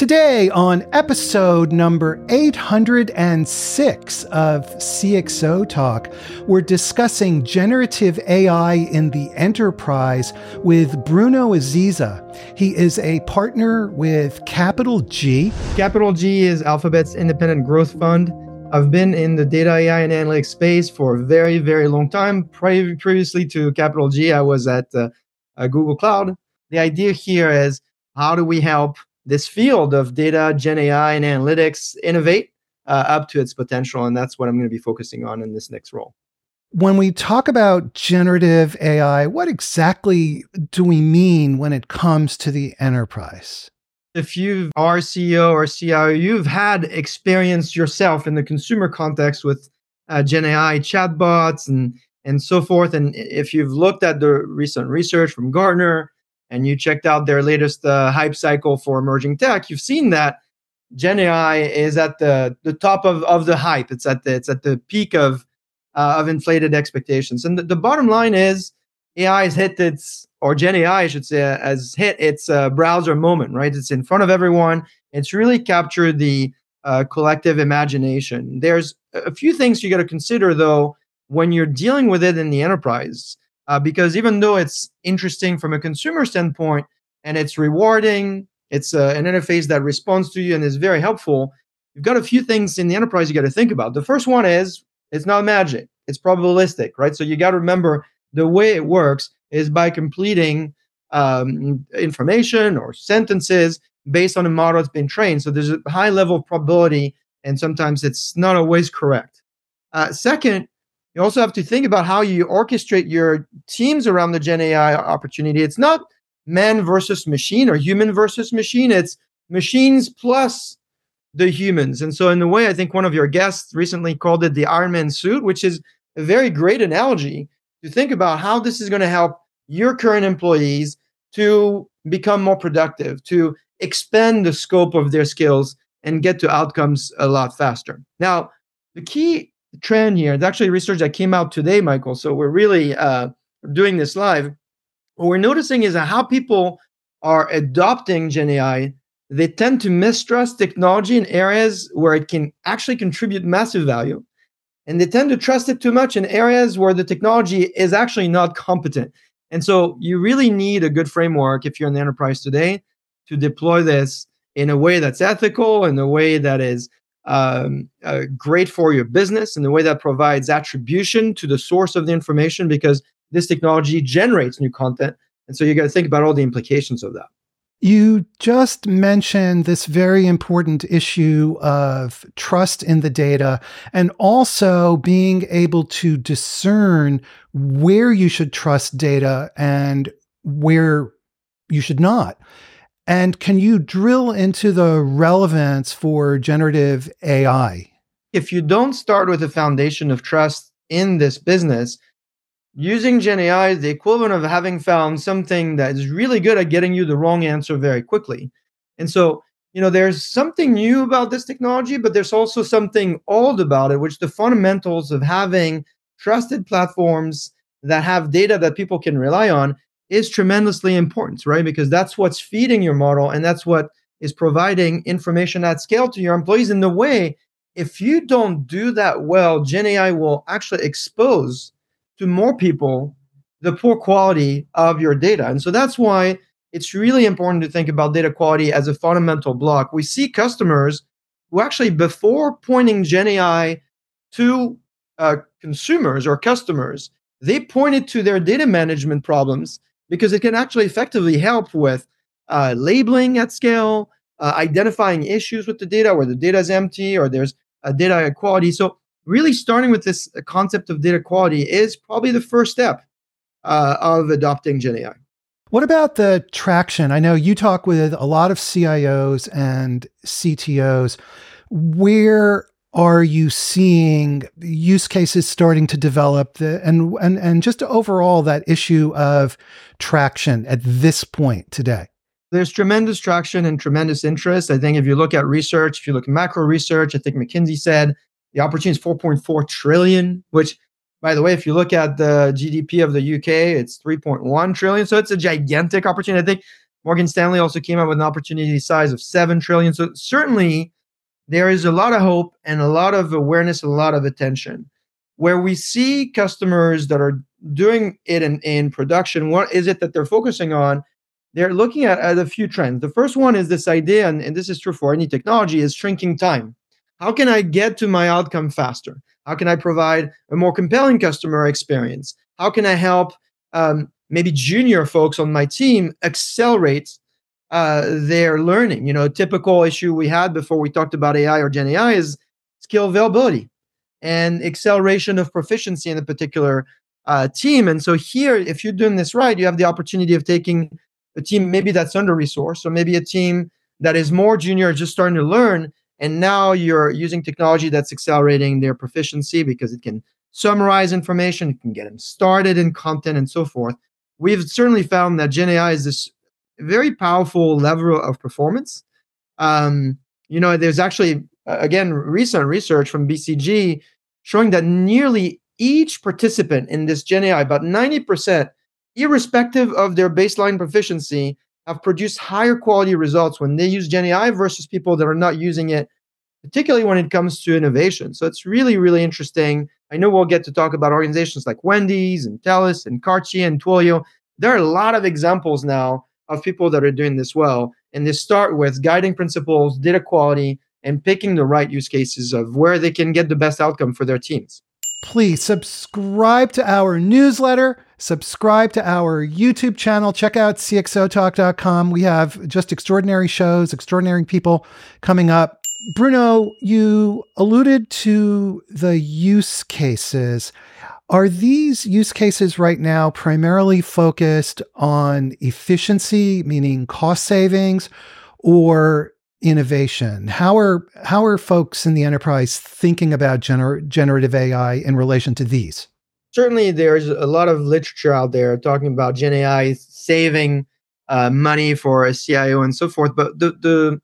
Today, on episode number 806 of CXO Talk, we're discussing generative AI in the enterprise with Bruno Aziza. He is a partner with Capital G. Capital G is Alphabet's independent growth fund. I've been in the data AI and analytics space for a very, very long time. Pre- previously to Capital G, I was at uh, uh, Google Cloud. The idea here is how do we help this field of data, Gen AI, and analytics innovate uh, up to its potential. And that's what I'm going to be focusing on in this next role. When we talk about generative AI, what exactly do we mean when it comes to the enterprise? If you are CEO or CIO, you've had experience yourself in the consumer context with uh, Gen AI chatbots and and so forth. And if you've looked at the recent research from Gartner, and you checked out their latest uh, hype cycle for emerging tech, you've seen that Gen AI is at the the top of, of the hype. It's at the it's at the peak of uh, of inflated expectations. And the, the, bottom line is AI has hit its or Gen AI, I should say, has hit its uh, browser moment. Right, it's in front of everyone. It's really captured the uh, collective imagination. There's a few things you got to consider though when you're dealing with it in the enterprise uh, because even though it's interesting from a consumer standpoint and it's rewarding, it's uh, an interface that responds to you and is very helpful. You've got a few things in the enterprise you got to think about. The first one is it's not magic; it's probabilistic, right? So you got to remember the way it works is by completing um, information or sentences based on a model that's been trained. So there's a high level of probability, and sometimes it's not always correct. Uh, second, you also have to think about how you orchestrate your teams around the Gen AI opportunity. It's not man versus machine or human versus machine, it's machines plus the humans. And so, in a way, I think one of your guests recently called it the Iron Man suit, which is a very great analogy to think about how this is going to help your current employees to become more productive, to expand the scope of their skills and get to outcomes a lot faster. Now, the key trend here. It's actually research that came out today, Michael. So we're really uh, doing this live. What we're noticing is how people are adopting Gen AI. They tend to mistrust technology in areas where it can actually contribute massive value. And they tend to trust it too much in areas where the technology is actually not competent. And so you really need a good framework if you're in the enterprise today to deploy this in a way that's ethical, in a way that is um, uh, great for your business in the way that provides attribution to the source of the information because this technology generates new content. And so you got to think about all the implications of that. You just mentioned this very important issue of trust in the data and also being able to discern where you should trust data and where you should not. And can you drill into the relevance for generative AI? If you don't start with a foundation of trust in this business, using Gen AI is the equivalent of having found something that is really good at getting you the wrong answer very quickly. And so, you know, there's something new about this technology, but there's also something old about it, which the fundamentals of having trusted platforms that have data that people can rely on is tremendously important, right? Because that's what's feeding your model and that's what is providing information at scale to your employees in the way if you don't do that well, Gen AI will actually expose to more people the poor quality of your data. And so that's why it's really important to think about data quality as a fundamental block. We see customers who actually, before pointing Gen AI to uh, consumers or customers, they pointed to their data management problems because it can actually effectively help with uh, labeling at scale, uh, identifying issues with the data where the data is empty or there's a data quality. So, really starting with this concept of data quality is probably the first step uh, of adopting Gen AI. What about the traction? I know you talk with a lot of CIOs and CTOs. Where are you seeing use cases starting to develop the, and and and just overall that issue of traction at this point today? There's tremendous traction and tremendous interest. I think if you look at research if you look at macro research i think mckinsey said the opportunity is 4.4 trillion which by the way if you look at the gdp of the uk it's 3.1 trillion. So it's a gigantic opportunity. I think Morgan Stanley also came out with an opportunity size of 7 trillion. So certainly there is a lot of hope and a lot of awareness, a lot of attention. Where we see customers that are doing it in, in production, what is it that they're focusing on? They're looking at, at a few trends. The first one is this idea, and, and this is true for any technology, is shrinking time. How can I get to my outcome faster? How can I provide a more compelling customer experience? How can I help um, maybe junior folks on my team accelerate uh, their learning. You know, a typical issue we had before we talked about AI or Gen AI is skill availability and acceleration of proficiency in a particular uh, team. And so here, if you're doing this right, you have the opportunity of taking a team maybe that's under resourced, or maybe a team that is more junior, just starting to learn. And now you're using technology that's accelerating their proficiency because it can summarize information, it can get them started in content and so forth we've certainly found that Gen AI is this very powerful level of performance. Um, you know, there's actually, again, recent research from BCG showing that nearly each participant in this Gen AI, about 90%, irrespective of their baseline proficiency, have produced higher quality results when they use Gen AI versus people that are not using it, particularly when it comes to innovation. So it's really, really interesting I know we'll get to talk about organizations like Wendy's and TELUS and Cartier and Twilio. There are a lot of examples now of people that are doing this well. And they start with guiding principles, data quality, and picking the right use cases of where they can get the best outcome for their teams. Please subscribe to our newsletter, subscribe to our YouTube channel, check out cxotalk.com. We have just extraordinary shows, extraordinary people coming up. Bruno, you alluded to the use cases. Are these use cases right now primarily focused on efficiency, meaning cost savings, or innovation? How are how are folks in the enterprise thinking about gener- generative AI in relation to these? Certainly, there's a lot of literature out there talking about Gen AI saving uh, money for a CIO and so forth. But the the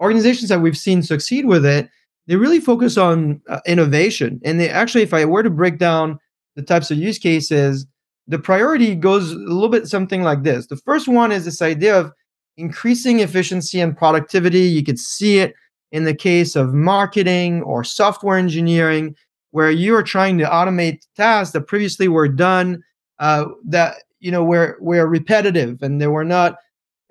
organizations that we've seen succeed with it, they really focus on uh, innovation. And they actually, if I were to break down the types of use cases, the priority goes a little bit something like this. The first one is this idea of increasing efficiency and productivity. You could see it in the case of marketing or software engineering, where you are trying to automate tasks that previously were done uh, that you know were were repetitive and they were not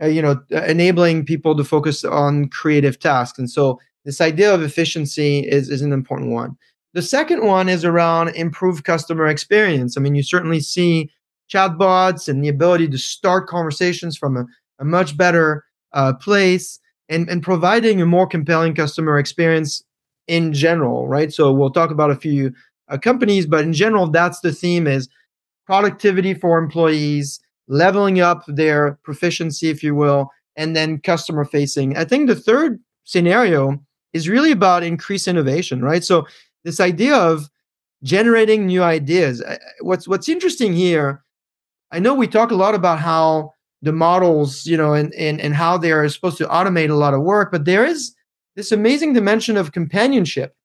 uh, you know enabling people to focus on creative tasks and so this idea of efficiency is, is an important one the second one is around improved customer experience i mean you certainly see chatbots and the ability to start conversations from a, a much better uh, place and, and providing a more compelling customer experience in general right so we'll talk about a few uh, companies but in general that's the theme is productivity for employees leveling up their proficiency, if you will, and then customer facing. I think the third scenario is really about increased innovation, right? So this idea of generating new ideas. What's what's interesting here, I know we talk a lot about how the models, you know, and and, and how they are supposed to automate a lot of work, but there is this amazing dimension of companionship.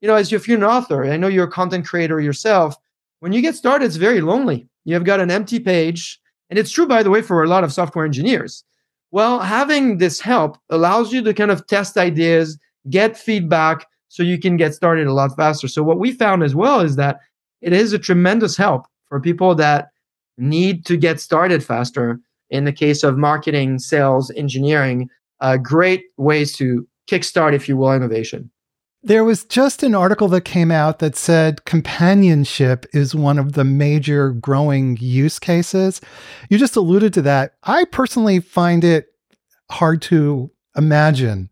You know, as if you're an author, I know you're a content creator yourself. When you get started, it's very lonely. You've got an empty page and it's true, by the way, for a lot of software engineers. Well, having this help allows you to kind of test ideas, get feedback, so you can get started a lot faster. So, what we found as well is that it is a tremendous help for people that need to get started faster. In the case of marketing, sales, engineering, uh, great ways to kickstart, if you will, innovation. There was just an article that came out that said companionship is one of the major growing use cases. You just alluded to that. I personally find it hard to imagine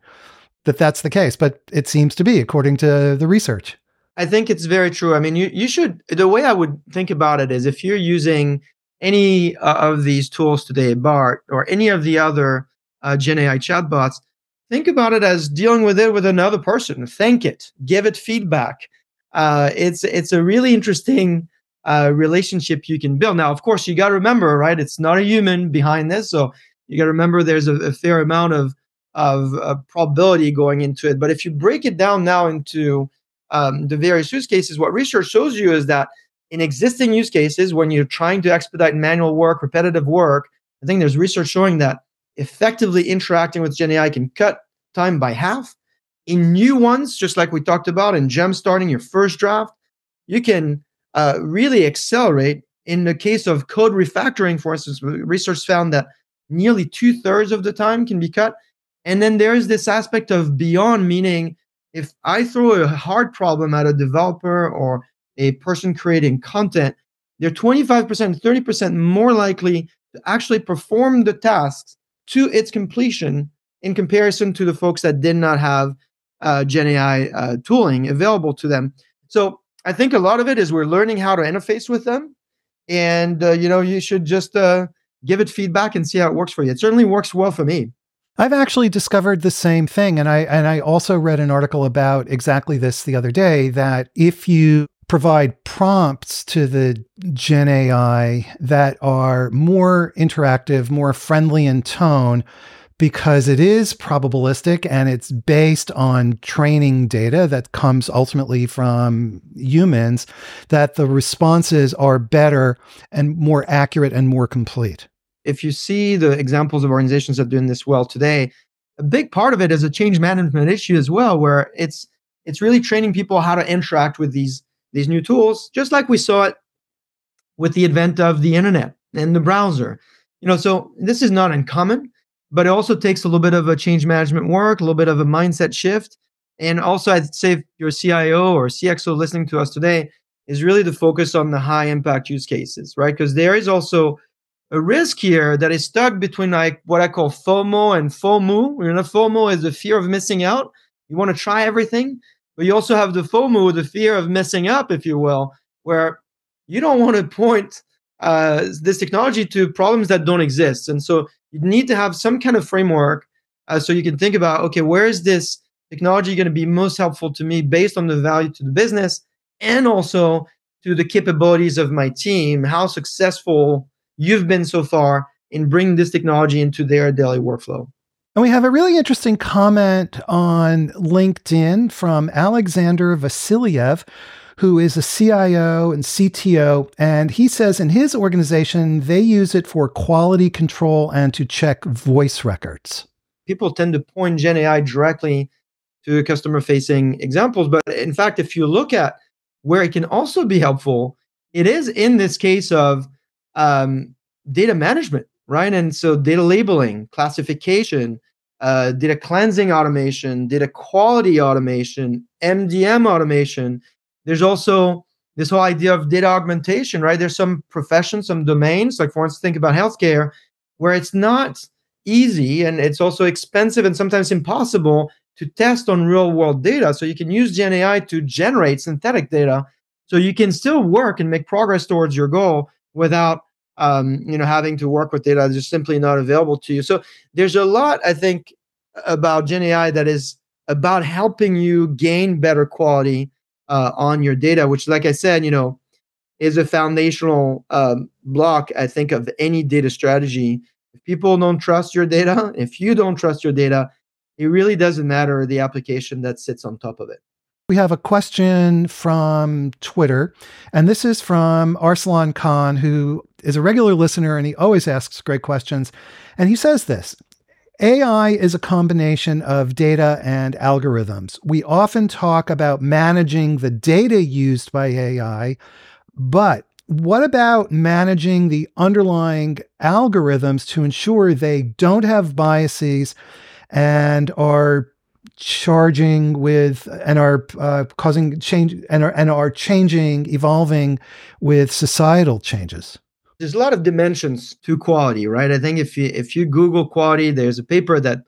that that's the case, but it seems to be according to the research. I think it's very true. I mean, you, you should, the way I would think about it is if you're using any uh, of these tools today, Bard or any of the other uh, Gen AI chatbots, think about it as dealing with it with another person. Thank it, give it feedback. Uh, it's it's a really interesting uh, relationship you can build. Now, of course, you got to remember, right? It's not a human behind this, so you got to remember there's a, a, fair amount of of uh, probability going into it. But if you break it down now into um, the various use cases, what research shows you is that in existing use cases, when you're trying to expedite manual work, repetitive work, I think there's research showing that effectively interacting with Gen AI can cut time by half. In new ones, just like we talked about in gem starting your first draft, you can uh, really accelerate. In the case of code refactoring, for instance, research found that nearly two thirds of the time can be cut. And then there's this aspect of beyond, meaning if I throw a hard problem at a developer or a person creating content, they're 25%, 30% more likely to actually perform the tasks to its completion in comparison to the folks that did not have uh, Gen AI uh, tooling available to them. So I think a lot of it is we're learning how to interface with them, and uh, you know you should just uh, give it feedback and see how it works for you. It certainly works well for me. I've actually discovered the same thing, and I and I also read an article about exactly this the other day. That if you provide prompts to the Gen AI that are more interactive, more friendly in tone, because it is probabilistic and it's based on training data that comes ultimately from humans, that the responses are better and more accurate and more complete. If you see the examples of organizations that are doing this well today, a big part of it is a change management issue as well, where it's it's really training people how to interact with these these new tools, just like we saw it with the advent of the internet and the browser. You know, so this is not uncommon, but it also takes a little bit of a change management work, a little bit of a mindset shift. And also, I'd say if you're a CIO or CXO listening to us today, is really to focus on the high impact use cases, right? Because there is also a risk here that is stuck between like what I call FOMO and FOMO. You know, FOMO is the fear of missing out. You want to try everything, but you also have the FOMO, the fear of messing up, if you will, where you don't want to point uh, this technology to problems that don't exist. And so you need to have some kind of framework uh, so you can think about okay, where is this technology going to be most helpful to me based on the value to the business and also to the capabilities of my team, how successful you've been so far in bringing this technology into their daily workflow. And we have a really interesting comment on LinkedIn from Alexander Vasiliev, who is a CIO and CTO. And he says in his organization, they use it for quality control and to check voice records. People tend to point Gen AI directly to customer facing examples. But in fact, if you look at where it can also be helpful, it is in this case of um, data management, right? And so data labeling, classification, uh, data cleansing automation, data quality automation, MDM automation. There's also this whole idea of data augmentation, right? There's some professions, some domains, like for instance, think about healthcare, where it's not easy and it's also expensive and sometimes impossible to test on real world data. So you can use Gen AI to generate synthetic data. So you can still work and make progress towards your goal without um, you know, having to work with data that's just simply not available to you. So there's a lot, I think, about Gen AI that is about helping you gain better quality uh, on your data, which, like I said, you know, is a foundational um, block, I think, of any data strategy. If people don't trust your data, if you don't trust your data, it really doesn't matter the application that sits on top of it. We have a question from Twitter, and this is from Arsalan Khan, who is a regular listener and he always asks great questions. And he says this AI is a combination of data and algorithms. We often talk about managing the data used by AI, but what about managing the underlying algorithms to ensure they don't have biases and are charging with and are uh, causing change and are, and are changing, evolving with societal changes? There's a lot of dimensions to quality, right? I think if you if you Google quality, there's a paper that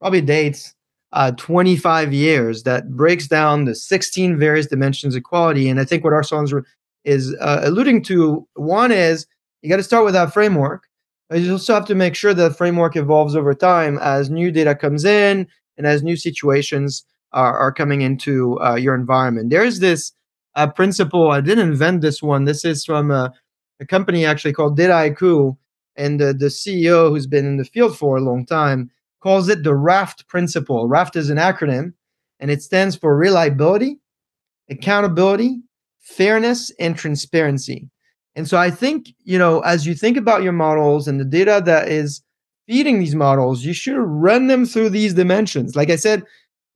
probably dates uh, 25 years that breaks down the 16 various dimensions of quality. And I think what Arsalan is uh, alluding to one is you got to start with that framework. You also have to make sure that framework evolves over time as new data comes in, and as new situations are, are coming into uh, your environment. There's this uh, principle. I didn't invent this one. This is from a, a company actually called Dataiku, and the, the CEO, who's been in the field for a long time, calls it the RAFT principle. RAFT is an acronym, and it stands for reliability, accountability, fairness, and transparency. And so I think, you know, as you think about your models and the data that is feeding these models, you should run them through these dimensions. Like I said,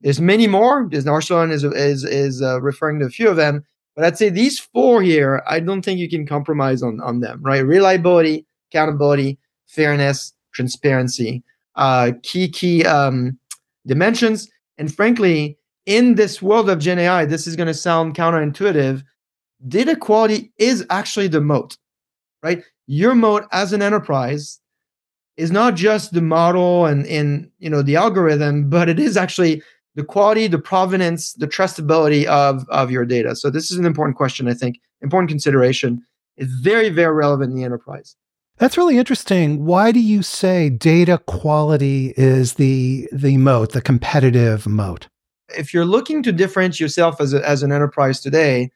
there's many more. There's Arsalan is is is uh, referring to a few of them, but I'd say these four here, I don't think you can compromise on on them. Right? Reliability, accountability, fairness, transparency, uh, key key um, dimensions, and frankly, in this world of Gen AI, this is going to sound counterintuitive. Data quality is actually the moat, right? Your moat as an enterprise is not just the model and in you know the algorithm, but it is actually the quality, the provenance, the trustability of of your data. So this is an important question, I think, important consideration. It's very very relevant in the enterprise. That's really interesting. Why do you say data quality is the the moat, the competitive moat? If you're looking to differentiate yourself as a, as an enterprise today,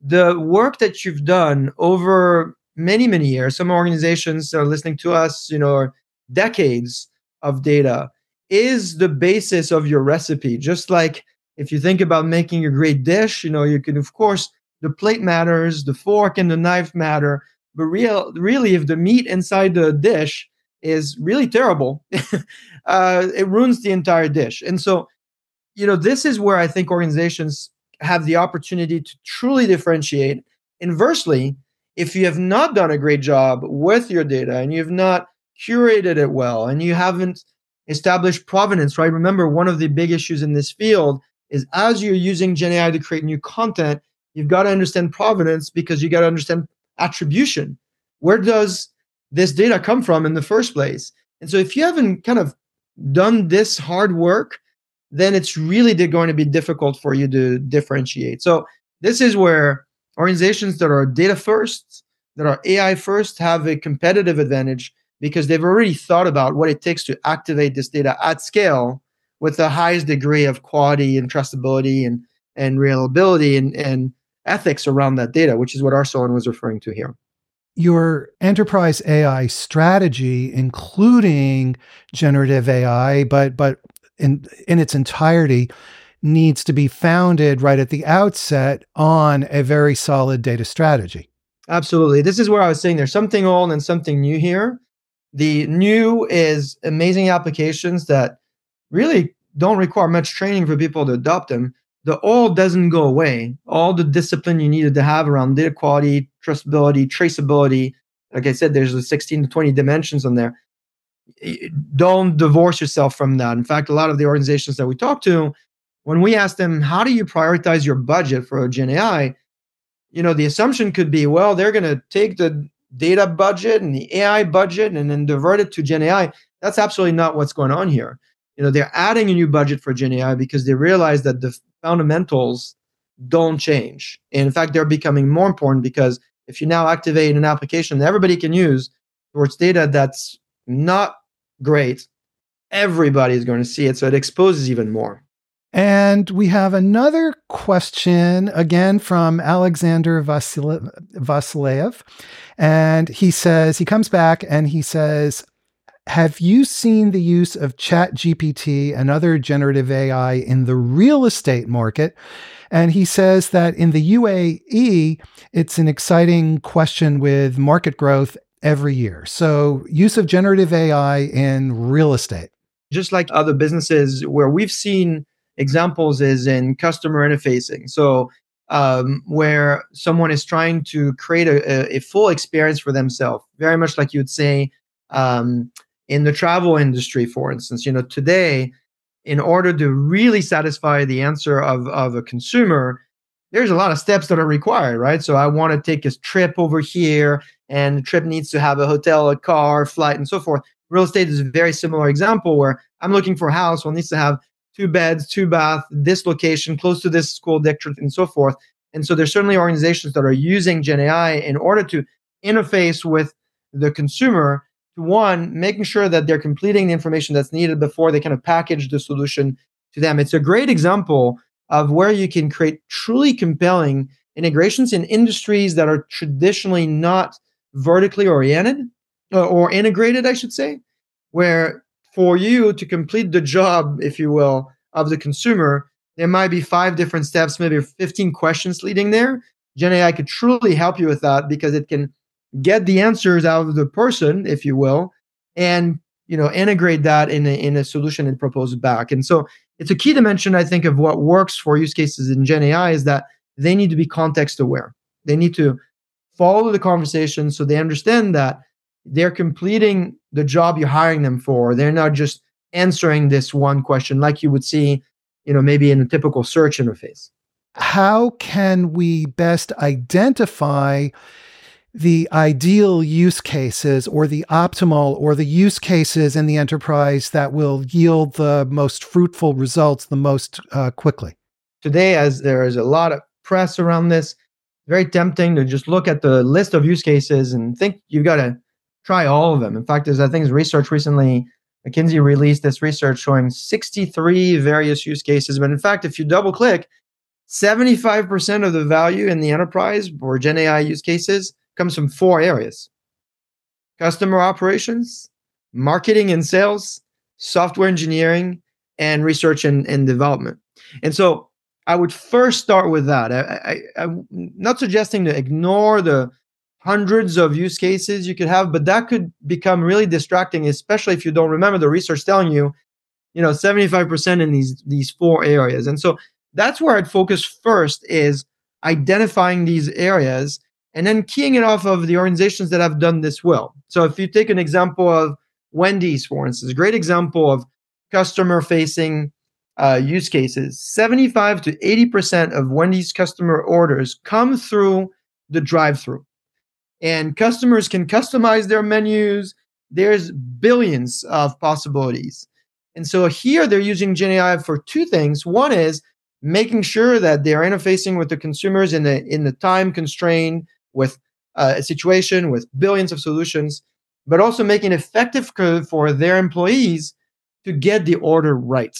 the work that you've done over many many years some organizations are listening to us you know decades of data is the basis of your recipe. Just like if you think about making a great dish you know you can of course the plate matters the fork and the knife matter but real really if the meat inside the dish is really terrible uh, it ruins the entire dish. And so you know this is where i think organizations have the opportunity to truly differentiate. Inversely if you have not done a great job with your data and you've not curated it well and you haven't established provenance, right? Remember, one of the big issues in this field is as you're using Gen AI to create new content, you've got to understand provenance because you got to understand attribution. Where does this data come from in the first place? And so if you haven't kind of done this hard work, then it's really going to be difficult for you to differentiate. So this is where organizations that are data first, that are AI first, have a competitive advantage because they've already thought about what it takes to activate this data at scale with the highest degree of quality and trustability and, and reliability and, and ethics around that data, which is what Arsalan was referring to here. Your enterprise AI strategy, including generative AI, but but in in its entirety, needs to be founded right at the outset on a very solid data strategy. Absolutely. This is where I was saying there's something old and something new here. The new is amazing applications that really don't require much training for people to adopt them. The old doesn't go away. All the discipline you needed to have around data quality, trustability, traceability, like I said, there's 16 to 20 dimensions on there. Don't divorce yourself from that. In fact, a lot of the organizations that we talk to, when we ask them, how do you prioritize your budget for Gen AI? You know, the assumption could be, well, they're going to take the data budget and the AI budget and then divert it to Gen AI. That's absolutely not what's going on here. You know, they're adding a new budget for Gen AI because they realize that the fundamentals don't change. And in fact, they're becoming more important because if you now activate an application that everybody can use towards data that's not great, everybody is going to see it. So it exposes even more. And we have another question again from Alexander Vasilev. And he says, he comes back and he says, Have you seen the use of Chat GPT and other generative AI in the real estate market? And he says that in the UAE, it's an exciting question with market growth every year. So, use of generative AI in real estate. Just like other businesses where we've seen examples is in customer interfacing. So um, where someone is trying to create a, a, full experience for themselves, very much like you'd say um, in the travel industry, for instance. You know, today, in order to really satisfy the answer of, of a consumer, there's a lot of steps that are required, right? So I want to take a trip over here, and the trip needs to have a hotel, a car, flight, and so forth. Real estate is a very similar example where I'm looking for a house, well, needs to have two beds, two bath, this location, close to this school district, and so forth. And so there's certainly organizations that are using Gen AI in order to interface with the consumer to one, making sure that they're completing the information that's needed before they kind of package the solution to them. It's a great example of where you can create truly compelling integrations in industries that are traditionally not vertically oriented uh, or integrated, I should say, where for you to complete the job, if you will, of the consumer, there might be five different steps, maybe 15 questions leading there. Gen AI could truly help you with that because it can get the answers out of the person, if you will, and you know integrate that in a, in a solution and propose back and so it's a key dimension i think of what works for use cases in gen ai is that they need to be context aware they need to follow the conversation so they understand that they're completing the job you're hiring them for they're not just answering this one question like you would see you know maybe in a typical search interface how can we best identify the ideal use cases or the optimal or the use cases in the enterprise that will yield the most fruitful results the most uh, quickly. Today, as there is a lot of press around this, very tempting to just look at the list of use cases and think you've got to try all of them. In fact, there's I think research recently, McKinsey released this research showing 63 various use cases. But in fact, if you double click, 75% of the value in the enterprise or Gen AI use cases comes from four areas customer operations, marketing and sales, software engineering, and research and, and development. And so I would first start with that. I, I, I'm not suggesting to ignore the hundreds of use cases you could have, but that could become really distracting, especially if you don't remember the research telling you, you know, 75% in these these four areas. And so that's where I'd focus first is identifying these areas and then keying it off of the organizations that have done this well. So if you take an example of Wendy's, for instance, great example of customer facing uh, use cases. 75 to 80% of Wendy's customer orders come through the drive through. And customers can customize their menus. There's billions of possibilities. And so here they're using GenAI for two things. One is making sure that they're interfacing with the consumers in the in the time constrained with uh, a situation with billions of solutions, but also making effective code for their employees to get the order right.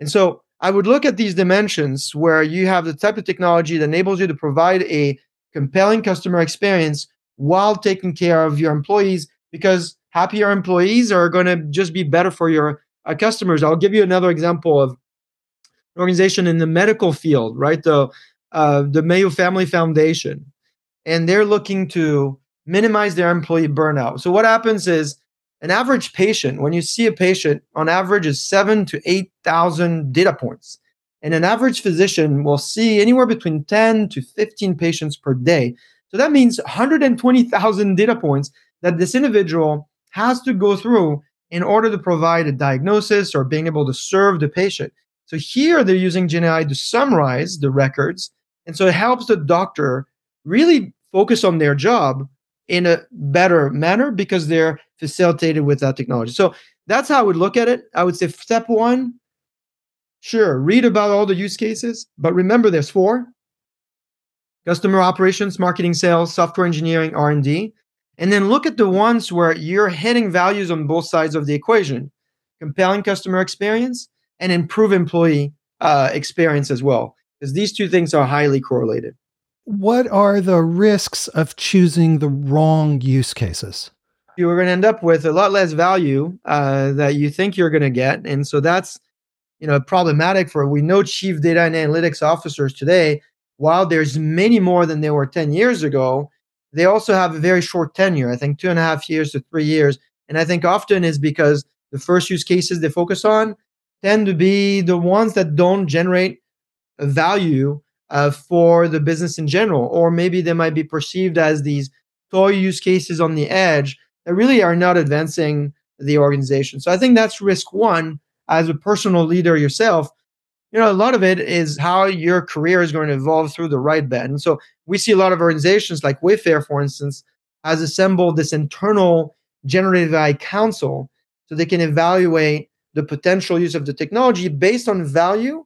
And so I would look at these dimensions where you have the type of technology that enables you to provide a compelling customer experience while taking care of your employees because happier employees are going to just be better for your uh, customers. I'll give you another example of an organization in the medical field, right? The uh, the Mayo Family Foundation and they're looking to minimize their employee burnout. So what happens is an average patient, when you see a patient, on average is seven to eight thousand data points. And an average physician will see anywhere between 10 to 15 patients per day. So that means 120,000 data points that this individual has to go through in order to provide a diagnosis or being able to serve the patient. So here they're using GenAI to summarize the records. And so it helps the doctor really focus on their job in a better manner because they're facilitated with that technology. So that's how I would look at it. I would say step one, sure, read about all the use cases, but remember there's four customer operations, marketing, sales, software engineering, R&D. And then look at the ones where you're hitting values on both sides of the equation, compelling customer experience and improve employee uh, experience as well, because these two things are highly correlated what are the risks of choosing the wrong use cases? You're going to end up with a lot less value uh, that you think you're going to get, and so that's you know problematic for. We know chief data and analytics officers today. While there's many more than there were 10 years ago, they also have a very short tenure. I think two and a half years to three years, and I think often is because the first use cases they focus on tend to be the ones that don't generate value uh, for the business in general, or maybe they might be perceived as these toy use cases on the edge that really are not advancing the organization. So I think that's risk one as a personal leader yourself. You know, a lot of it is how your career is going to evolve through the right bet. And so we see a lot of organizations like Wayfair, for instance, has assembled this internal generative AI council so they can evaluate the potential use of the technology based on value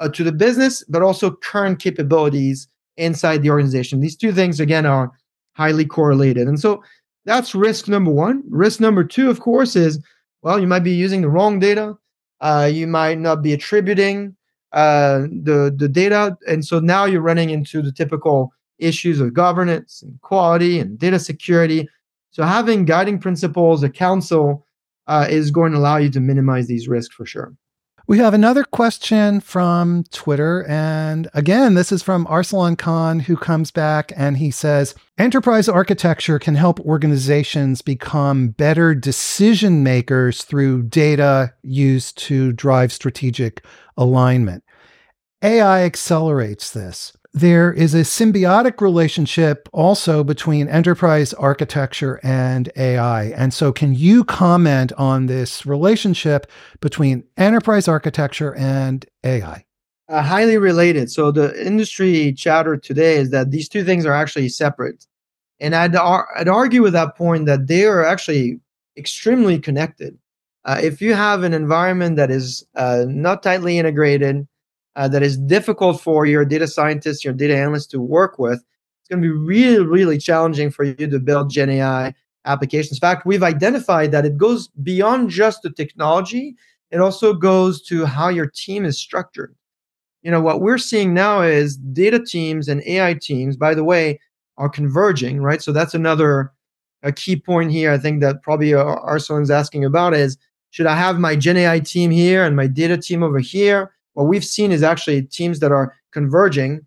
uh, to the business, but also current capabilities inside the organization. These two things, again, are highly correlated. And so that's risk number one. Risk number two, of course, is well, you might be using the wrong data. Uh, you might not be attributing uh, the the data, and so now you're running into the typical issues of governance and quality and data security. So having guiding principles, a council, uh, is going to allow you to minimize these risks for sure. We have another question from Twitter. And again, this is from Arsalan Khan, who comes back and he says Enterprise architecture can help organizations become better decision makers through data used to drive strategic alignment. AI accelerates this there is a symbiotic relationship also between enterprise architecture and AI. And so, can you comment on this relationship between enterprise architecture and AI? Uh, highly related. So, the industry chatter today is that these two things are actually separate. And I'd, ar- I'd argue with that point that they are actually extremely connected. Uh, if you have an environment that is uh, not tightly integrated, uh, that is difficult for your data scientists, your data analysts to work with, it's going to be really, really challenging for you to build Gen AI applications. In fact, we've identified that it goes beyond just the technology, it also goes to how your team is structured. You know, what we're seeing now is data teams and AI teams, by the way, are converging, right? So that's another a key point here. I think that probably Arsalan's asking about is should I have my Gen AI team here and my data team over here? What we've seen is actually teams that are converging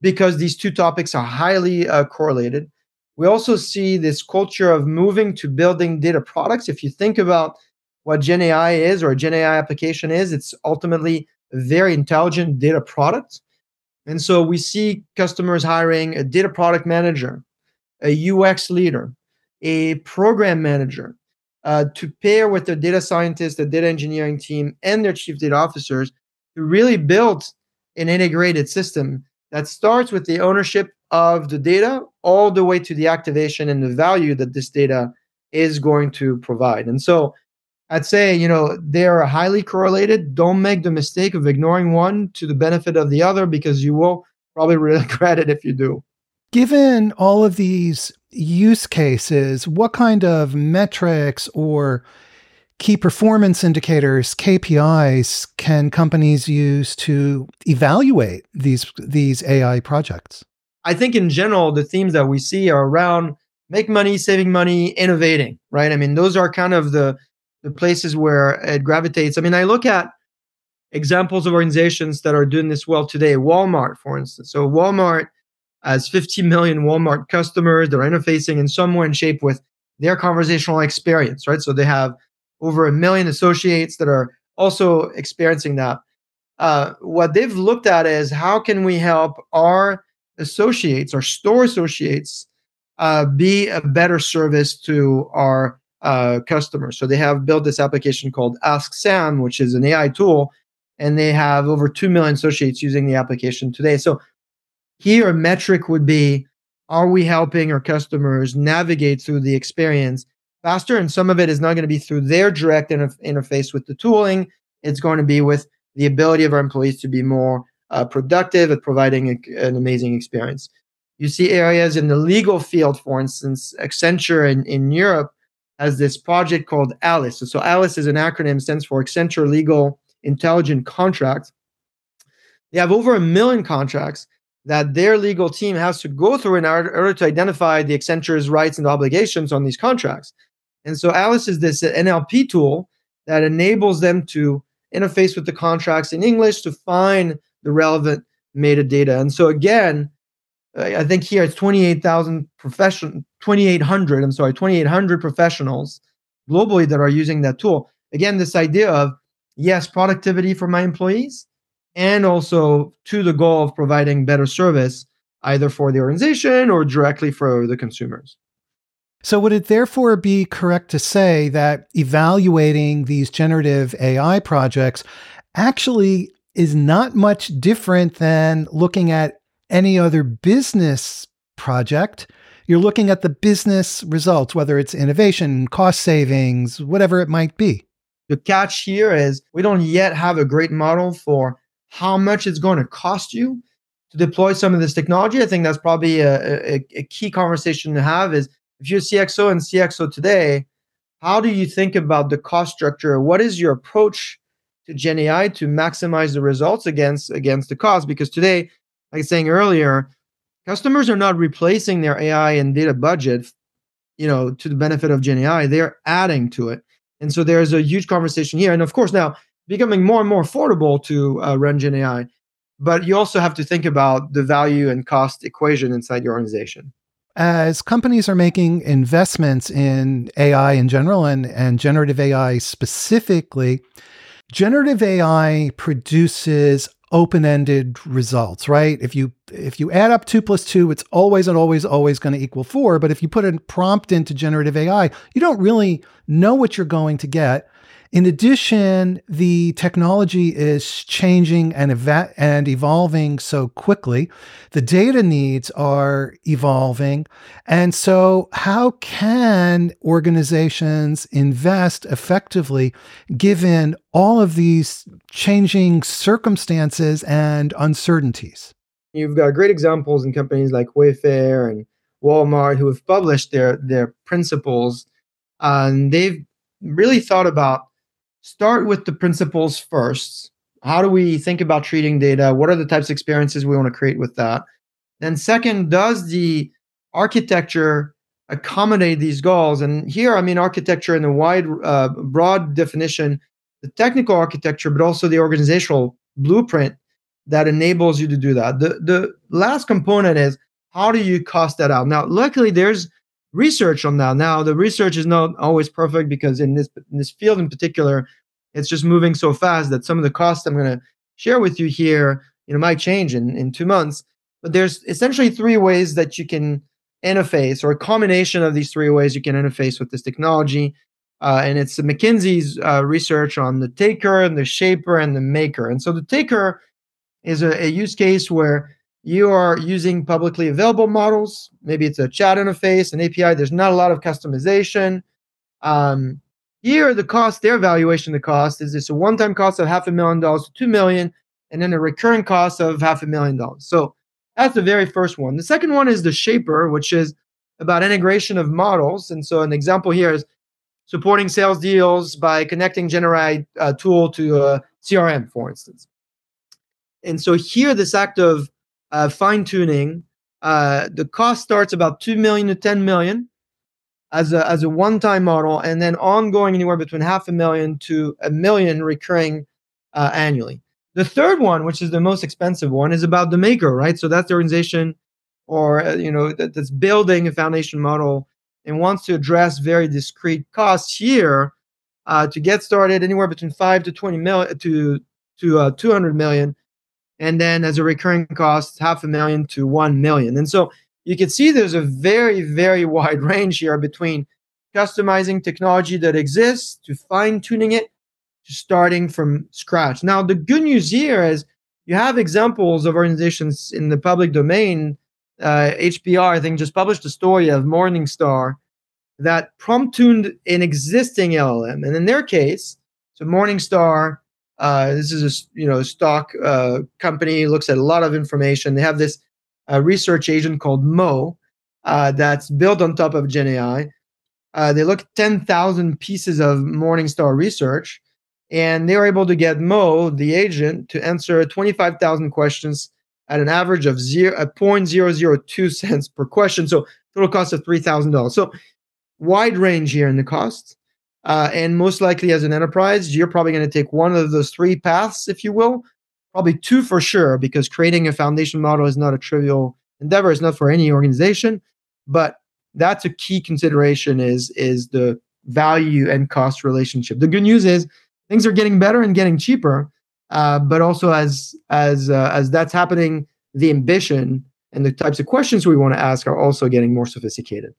because these two topics are highly uh, correlated. We also see this culture of moving to building data products. If you think about what Gen AI is or a Gen AI application is, it's ultimately a very intelligent data product. And so we see customers hiring a data product manager, a UX leader, a program manager uh, to pair with their data scientists, the data engineering team, and their chief data officers really build an integrated system that starts with the ownership of the data all the way to the activation and the value that this data is going to provide. And so I'd say, you know, they are highly correlated. Don't make the mistake of ignoring one to the benefit of the other because you will probably regret it if you do. Given all of these use cases, what kind of metrics or key performance indicators, KPIs, can companies use to evaluate these these AI projects? I think in general, the themes that we see are around make money, saving money, innovating, right? I mean, those are kind of the the places where it gravitates. I mean, I look at examples of organizations that are doing this well today. Walmart, for instance. So Walmart has 50 million Walmart customers They're interfacing in some way and shape with their conversational experience, right? So they have over a million associates that are also experiencing that. Uh, what they've looked at is how can we help our associates, our store associates, uh, be a better service to our uh, customers. So they have built this application called Ask Sam, which is an AI tool, and they have over 2 million associates using the application today. So here, a metric would be are we helping our customers navigate through the experience faster. And some of it is not going to be through their direct inter- interface with the tooling. It's going to be with the ability of our employees to be more uh, productive at providing a, an amazing experience. You see areas in the legal field, for instance, Accenture in, in Europe has this project called ALICE. So, so ALICE is an acronym, stands for Accenture Legal Intelligent Contract. They have over a million contracts that their legal team has to go through in order to identify the Accenture's rights and obligations on these contracts. And so Alice is this NLP tool that enables them to interface with the contracts in English to find the relevant metadata. And so again, I think here it's 28,000 profession 2800, I'm sorry, 2800 professionals globally that are using that tool. Again, this idea of yes, productivity for my employees and also to the goal of providing better service either for the organization or directly for the consumers. So, would it therefore be correct to say that evaluating these generative AI projects actually is not much different than looking at any other business project? You're looking at the business results, whether it's innovation, cost savings, whatever it might be. The catch here is we don't yet have a great model for how much it's going to cost you to deploy some of this technology. I think that's probably a, a, a key conversation to have is if you're CXO and CXO today, how do you think about the cost structure? What is your approach to Gen AI to maximize the results against against the cost? Because today, like I was saying earlier, customers are not replacing their AI and data budget, you know, to the benefit of Gen AI. They're adding to it. And so there's a huge conversation here. And of course, now becoming more and more affordable to uh, run Gen AI. But you also have to think about the value and cost equation inside your organization. As companies are making investments in AI in general and, and generative AI specifically, generative AI produces open-ended results, right? If you if you add up two plus two, it's always and always always going to equal four. But if you put a prompt into generative AI, you don't really know what you're going to get. In addition, the technology is changing and, eva- and evolving so quickly. The data needs are evolving. And so, how can organizations invest effectively given all of these changing circumstances and uncertainties? You've got great examples in companies like Wayfair and Walmart who have published their, their principles. And they've really thought about start with the principles first. How do we think about treating data? What are the types of experiences we want to create with that? Then, second, does the architecture accommodate these goals? And here, I mean architecture in a wide, uh, broad definition, the technical architecture, but also the organizational blueprint that enables you to do that. The the last component is how do you cost that out? Now, luckily, there's research on that. Now, the research is not always perfect because in this in this field in particular, it's just moving so fast that some of the costs I'm going to share with you here, you know, might change in in two months. But there's essentially three ways that you can interface, or a combination of these three ways you can interface with this technology. Uh, and it's McKinsey's uh, research on the taker and the shaper and the maker. And so the taker is a, a use case where you are using publicly available models. Maybe it's a chat interface, an API. There's not a lot of customization. Um, here, the cost, their valuation, the cost is this a one-time cost of half a million dollars to two million, and then a recurring cost of half a million dollars. So that's the very first one. The second one is the shaper, which is about integration of models. And so an example here is supporting sales deals by connecting Generate uh, tool to a CRM, for instance. And so here, this act of uh, fine tuning. Uh, the cost starts about two million to ten million as a as a one time model, and then ongoing anywhere between half a million to a million recurring uh, annually. The third one, which is the most expensive one, is about the maker, right? So that's the organization, or uh, you know, that, that's building a foundation model and wants to address very discrete costs here. Uh, to get started, anywhere between five to twenty million to to uh, two hundred million and then as a recurring cost, half a million to one million. And so you can see there's a very, very wide range here between customizing technology that exists to fine tuning it to starting from scratch. Now, the good news here is you have examples of organizations in the public domain. Uh, HBR, I think, just published a story of Morningstar that prompt tuned an existing LLM. And in their case, so Morningstar uh, this is a you know stock uh, company looks at a lot of information. They have this uh, research agent called Mo uh, that's built on top of Gen AI. Uh, they look at 10,000 pieces of Morningstar research, and they were able to get Mo, the agent, to answer 25,000 questions at an average of zero, at 0.002 cents per question. So total cost of $3,000. So wide range here in the costs. Uh, and most likely, as an enterprise, you're probably going to take one of those three paths, if you will, probably two for sure, because creating a foundation model is not a trivial endeavor. It's not for any organization, but that's a key consideration is is the value and cost relationship. The good news is things are getting better and getting cheaper, uh, but also as as uh, as that's happening, the ambition and the types of questions we want to ask are also getting more sophisticated.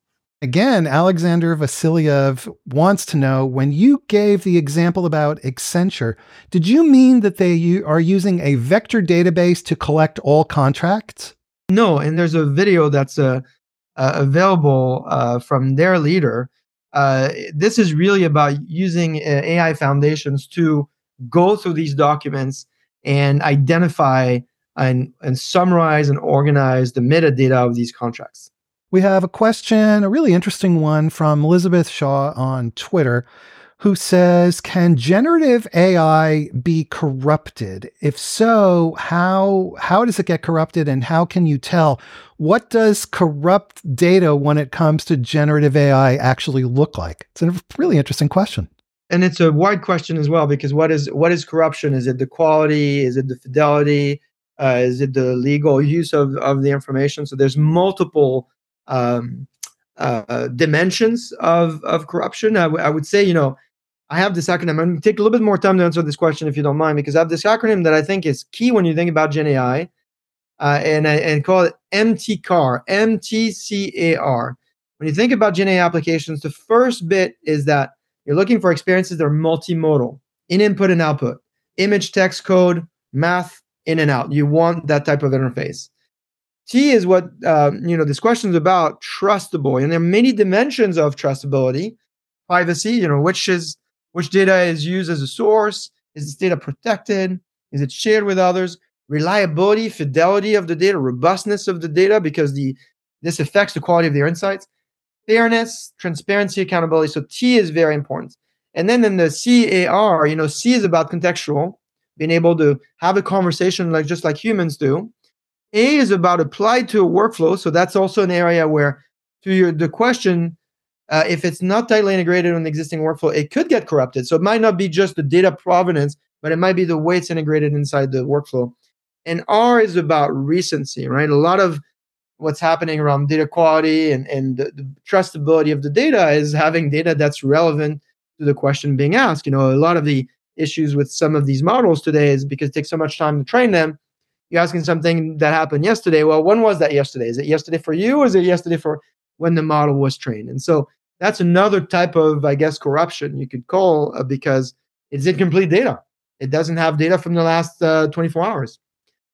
Again, Alexander Vasilyev wants to know when you gave the example about Accenture, did you mean that they are using a vector database to collect all contracts? No, and there's a video that's uh, uh, available uh, from their leader. Uh, this is really about using uh, AI foundations to go through these documents and identify and, and summarize and organize the metadata of these contracts. We have a question, a really interesting one from Elizabeth Shaw on Twitter, who says, Can generative AI be corrupted? If so, how how does it get corrupted and how can you tell? What does corrupt data when it comes to generative AI actually look like? It's a really interesting question. and it's a wide question as well because what is what is corruption? Is it the quality? Is it the fidelity? Uh, is it the legal use of, of the information? So there's multiple um, uh, dimensions of of corruption. I, w- I would say, you know, I have this acronym. I'm going to take a little bit more time to answer this question if you don't mind, because I have this acronym that I think is key when you think about Gen AI, uh, and and call it MTCAR, M-T-C-A-R. When you think about Gen AI applications, the first bit is that you're looking for experiences that are multimodal, in input and output, image, text, code, math, in and out. You want that type of interface. T is what um, you know. This question is about trustable, and there are many dimensions of trustability. Privacy, you know, which is which data is used as a source. Is this data protected? Is it shared with others? Reliability, fidelity of the data, robustness of the data, because the this affects the quality of their insights. Fairness, transparency, accountability. So T is very important. And then in the CAR, you know, C is about contextual, being able to have a conversation like just like humans do. A is about applied to a workflow. So that's also an area where, to your the question, uh, if it's not tightly integrated on the existing workflow, it could get corrupted. So it might not be just the data provenance, but it might be the way it's integrated inside the workflow. And R is about recency, right? A lot of what's happening around data quality and, and the, the trustability of the data is having data that's relevant to the question being asked. You know, a lot of the issues with some of these models today is because it takes so much time to train them. You're asking something that happened yesterday. Well, when was that yesterday? Is it yesterday for you? Or is it yesterday for when the model was trained? And so that's another type of, I guess, corruption you could call uh, because it's incomplete data. It doesn't have data from the last uh, 24 hours.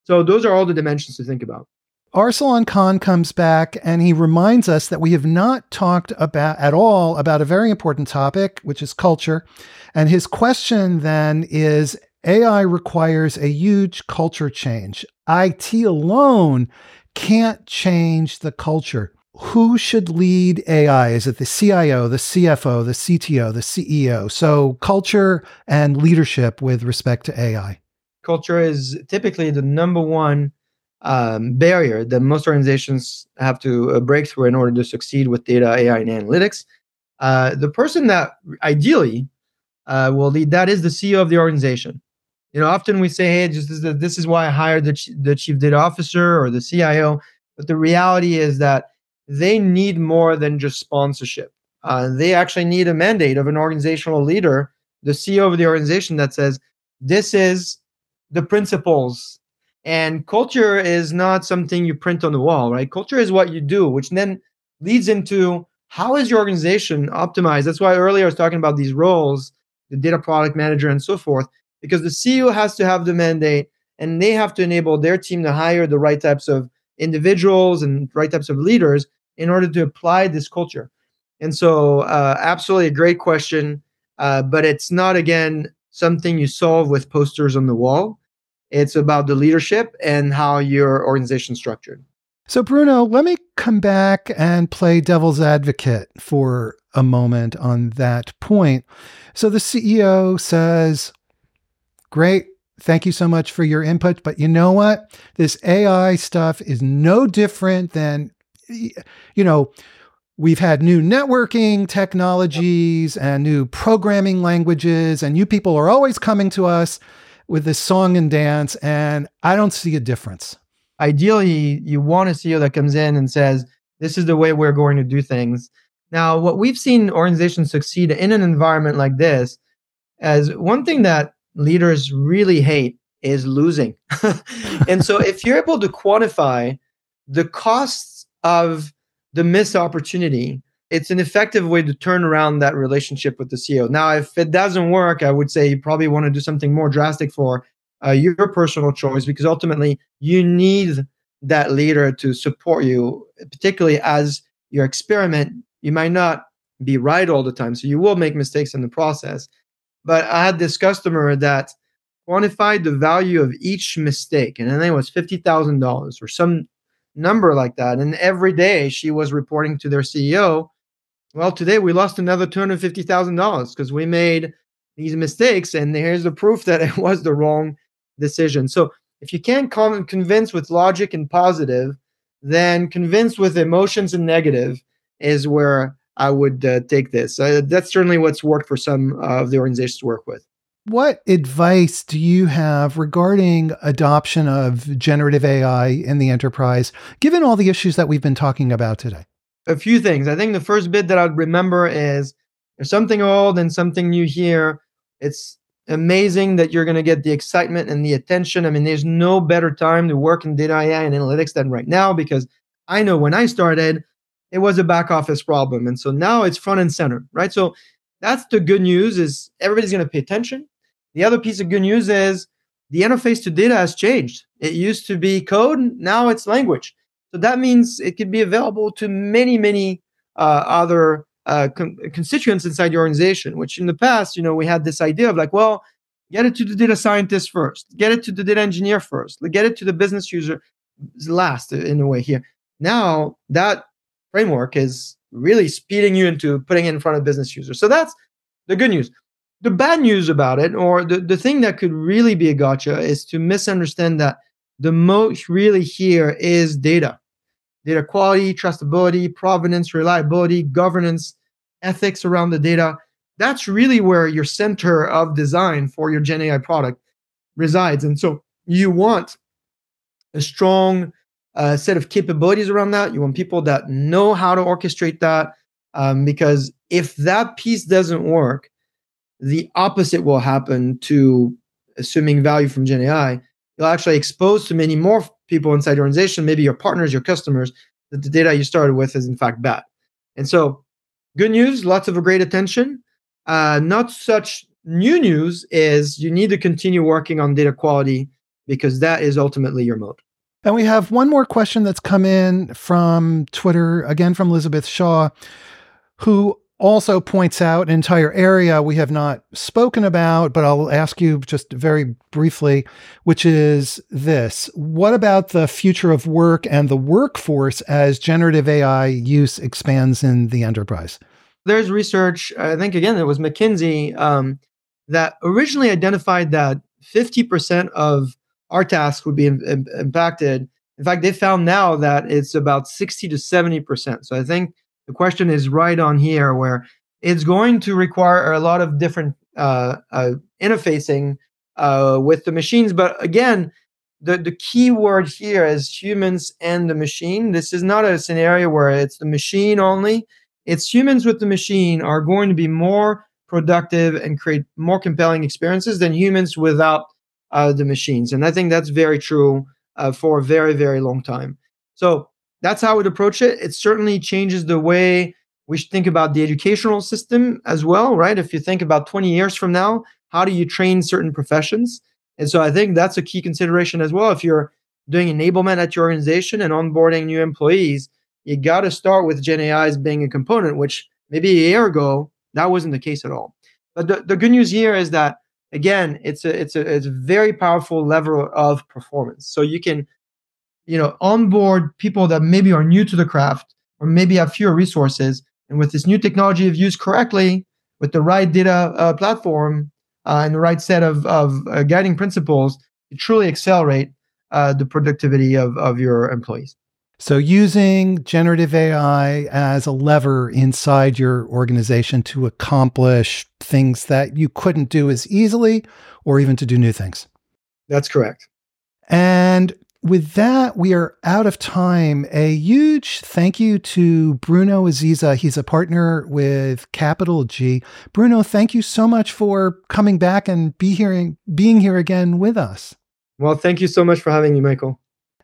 So those are all the dimensions to think about. Arsalan Khan comes back and he reminds us that we have not talked about at all about a very important topic, which is culture. And his question then is AI requires a huge culture change. IT alone can't change the culture. Who should lead AI? Is it the CIO, the CFO, the CTO, the CEO? So, culture and leadership with respect to AI. Culture is typically the number one um, barrier that most organizations have to uh, break through in order to succeed with data, AI, and analytics. Uh, the person that ideally uh, will lead that is the CEO of the organization. You know, often we say, "Hey, just this, this is why I hired the, ch- the chief data officer or the CIO," but the reality is that they need more than just sponsorship. Uh, they actually need a mandate of an organizational leader, the CEO of the organization, that says, "This is the principles and culture is not something you print on the wall, right? Culture is what you do, which then leads into how is your organization optimized? That's why earlier I was talking about these roles, the data product manager and so forth, because the CEO has to have the mandate and they have to enable their team to hire the right types of individuals and right types of leaders in order to apply this culture. And so, uh, absolutely a great question, uh, but it's not, again, something you solve with posters on the wall. It's about the leadership and how your organization structured. So, Bruno, let me come back and play devil's advocate for a moment on that point. So, the CEO says, Great, thank you so much for your input. But you know what? This AI stuff is no different than, you know, we've had new networking technologies and new programming languages, and you people are always coming to us with this song and dance, and I don't see a difference. Ideally, you want a CEO that comes in and says, This is the way we're going to do things. Now, what we've seen organizations succeed in an environment like this, as one thing that leaders really hate is losing. and so, if you're able to quantify the costs of the missed opportunity it's an effective way to turn around that relationship with the CEO. Now, if it doesn't work, I would say you probably want to do something more drastic for uh, your personal choice because ultimately you need that leader to support you, particularly as your experiment. You might not be right all the time, so you will make mistakes in the process. But I had this customer that quantified the value of each mistake, and I think it was fifty thousand dollars or some number like that. And every day she was reporting to their CEO well, today we lost another $250,000 because we made these mistakes. And here's the proof that it was the wrong decision. So if you can't con- convince with logic and positive, then convince with emotions and negative is where I would uh, take this. Uh, that's certainly what's worked for some of the organizations to work with. What advice do you have regarding adoption of generative AI in the enterprise, given all the issues that we've been talking about today? A few things. I think the first bit that I'd remember is there's something old and something new here. It's amazing that you're going to get the excitement and the attention. I mean, there's no better time to work in data AI and analytics than right now because I know when I started, it was a back office problem. And so now it's front and center, right? So that's the good news is everybody's going to pay attention. The other piece of good news is the interface to data has changed. It used to be code, now it's language. So that means it could be available to many, many uh, other uh, con- constituents inside your organization. Which in the past, you know, we had this idea of like, well, get it to the data scientist first, get it to the data engineer first, get it to the business user last. In a way, here now that framework is really speeding you into putting it in front of business users. So that's the good news. The bad news about it, or the, the thing that could really be a gotcha, is to misunderstand that the most really here is data. Data quality, trustability, provenance, reliability, governance, ethics around the data. That's really where your center of design for your Gen AI product resides. And so you want a strong a set of capabilities around that. You want people that know how to orchestrate that. Um, because if that piece doesn't work, the opposite will happen to assuming value from Gen AI. You'll actually expose to many more people inside your organization, maybe your partners, your customers, that the data you started with is in fact bad. And so, good news, lots of great attention. Uh, not such new news is you need to continue working on data quality because that is ultimately your moat. And we have one more question that's come in from Twitter, again from Elizabeth Shaw, who also points out an entire area we have not spoken about, but I'll ask you just very briefly, which is this. What about the future of work and the workforce as generative AI use expands in the enterprise? There's research, I think again, it was McKinsey, um, that originally identified that 50% of our task would be in, in, impacted. In fact, they found now that it's about 60 to 70%. So I think the question is right on here where it's going to require a lot of different uh, uh, interfacing uh, with the machines. But again, the, the key word here is humans and the machine. This is not a scenario where it's the machine only. It's humans with the machine are going to be more productive and create more compelling experiences than humans without the machines. And I think that's very true uh, for a very, very long time. So that's how I would approach it. It certainly changes the way we should think about the educational system as well, right? If you think about 20 years from now, how do you train certain professions? And so I think that's a key consideration as well. If you're doing enablement at your organization and onboarding new employees, you got to start with Gen AI as being a component, which maybe a year ago, that wasn't the case at all. But the, the good news here is that again it's a it's a it's a very powerful level of performance. So you can you know onboard people that maybe are new to the craft or maybe have fewer resources. And with this new technology if used correctly with the right data uh, platform uh, and the right set of, of uh, guiding principles to truly accelerate uh, the productivity of, of your employees so, using generative AI as a lever inside your organization to accomplish things that you couldn't do as easily or even to do new things. That's correct. And with that, we are out of time. A huge thank you to Bruno Aziza. He's a partner with CapitalG. Bruno, thank you so much for coming back and be here, being here again with us. Well, thank you so much for having me, Michael.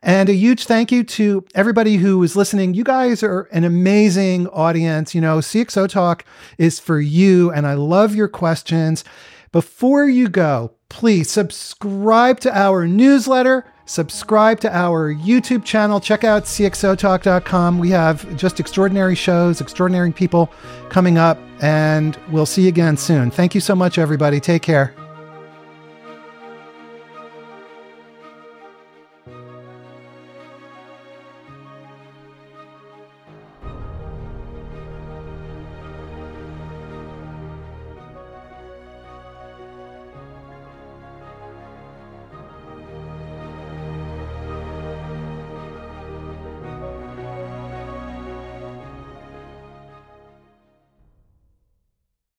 And a huge thank you to everybody who is listening. You guys are an amazing audience. You know, CXOTalk is for you, and I love your questions. Before you go, please subscribe to our newsletter, subscribe to our YouTube channel, check out cxotalk.com. We have just extraordinary shows, extraordinary people coming up, and we'll see you again soon. Thank you so much, everybody. Take care.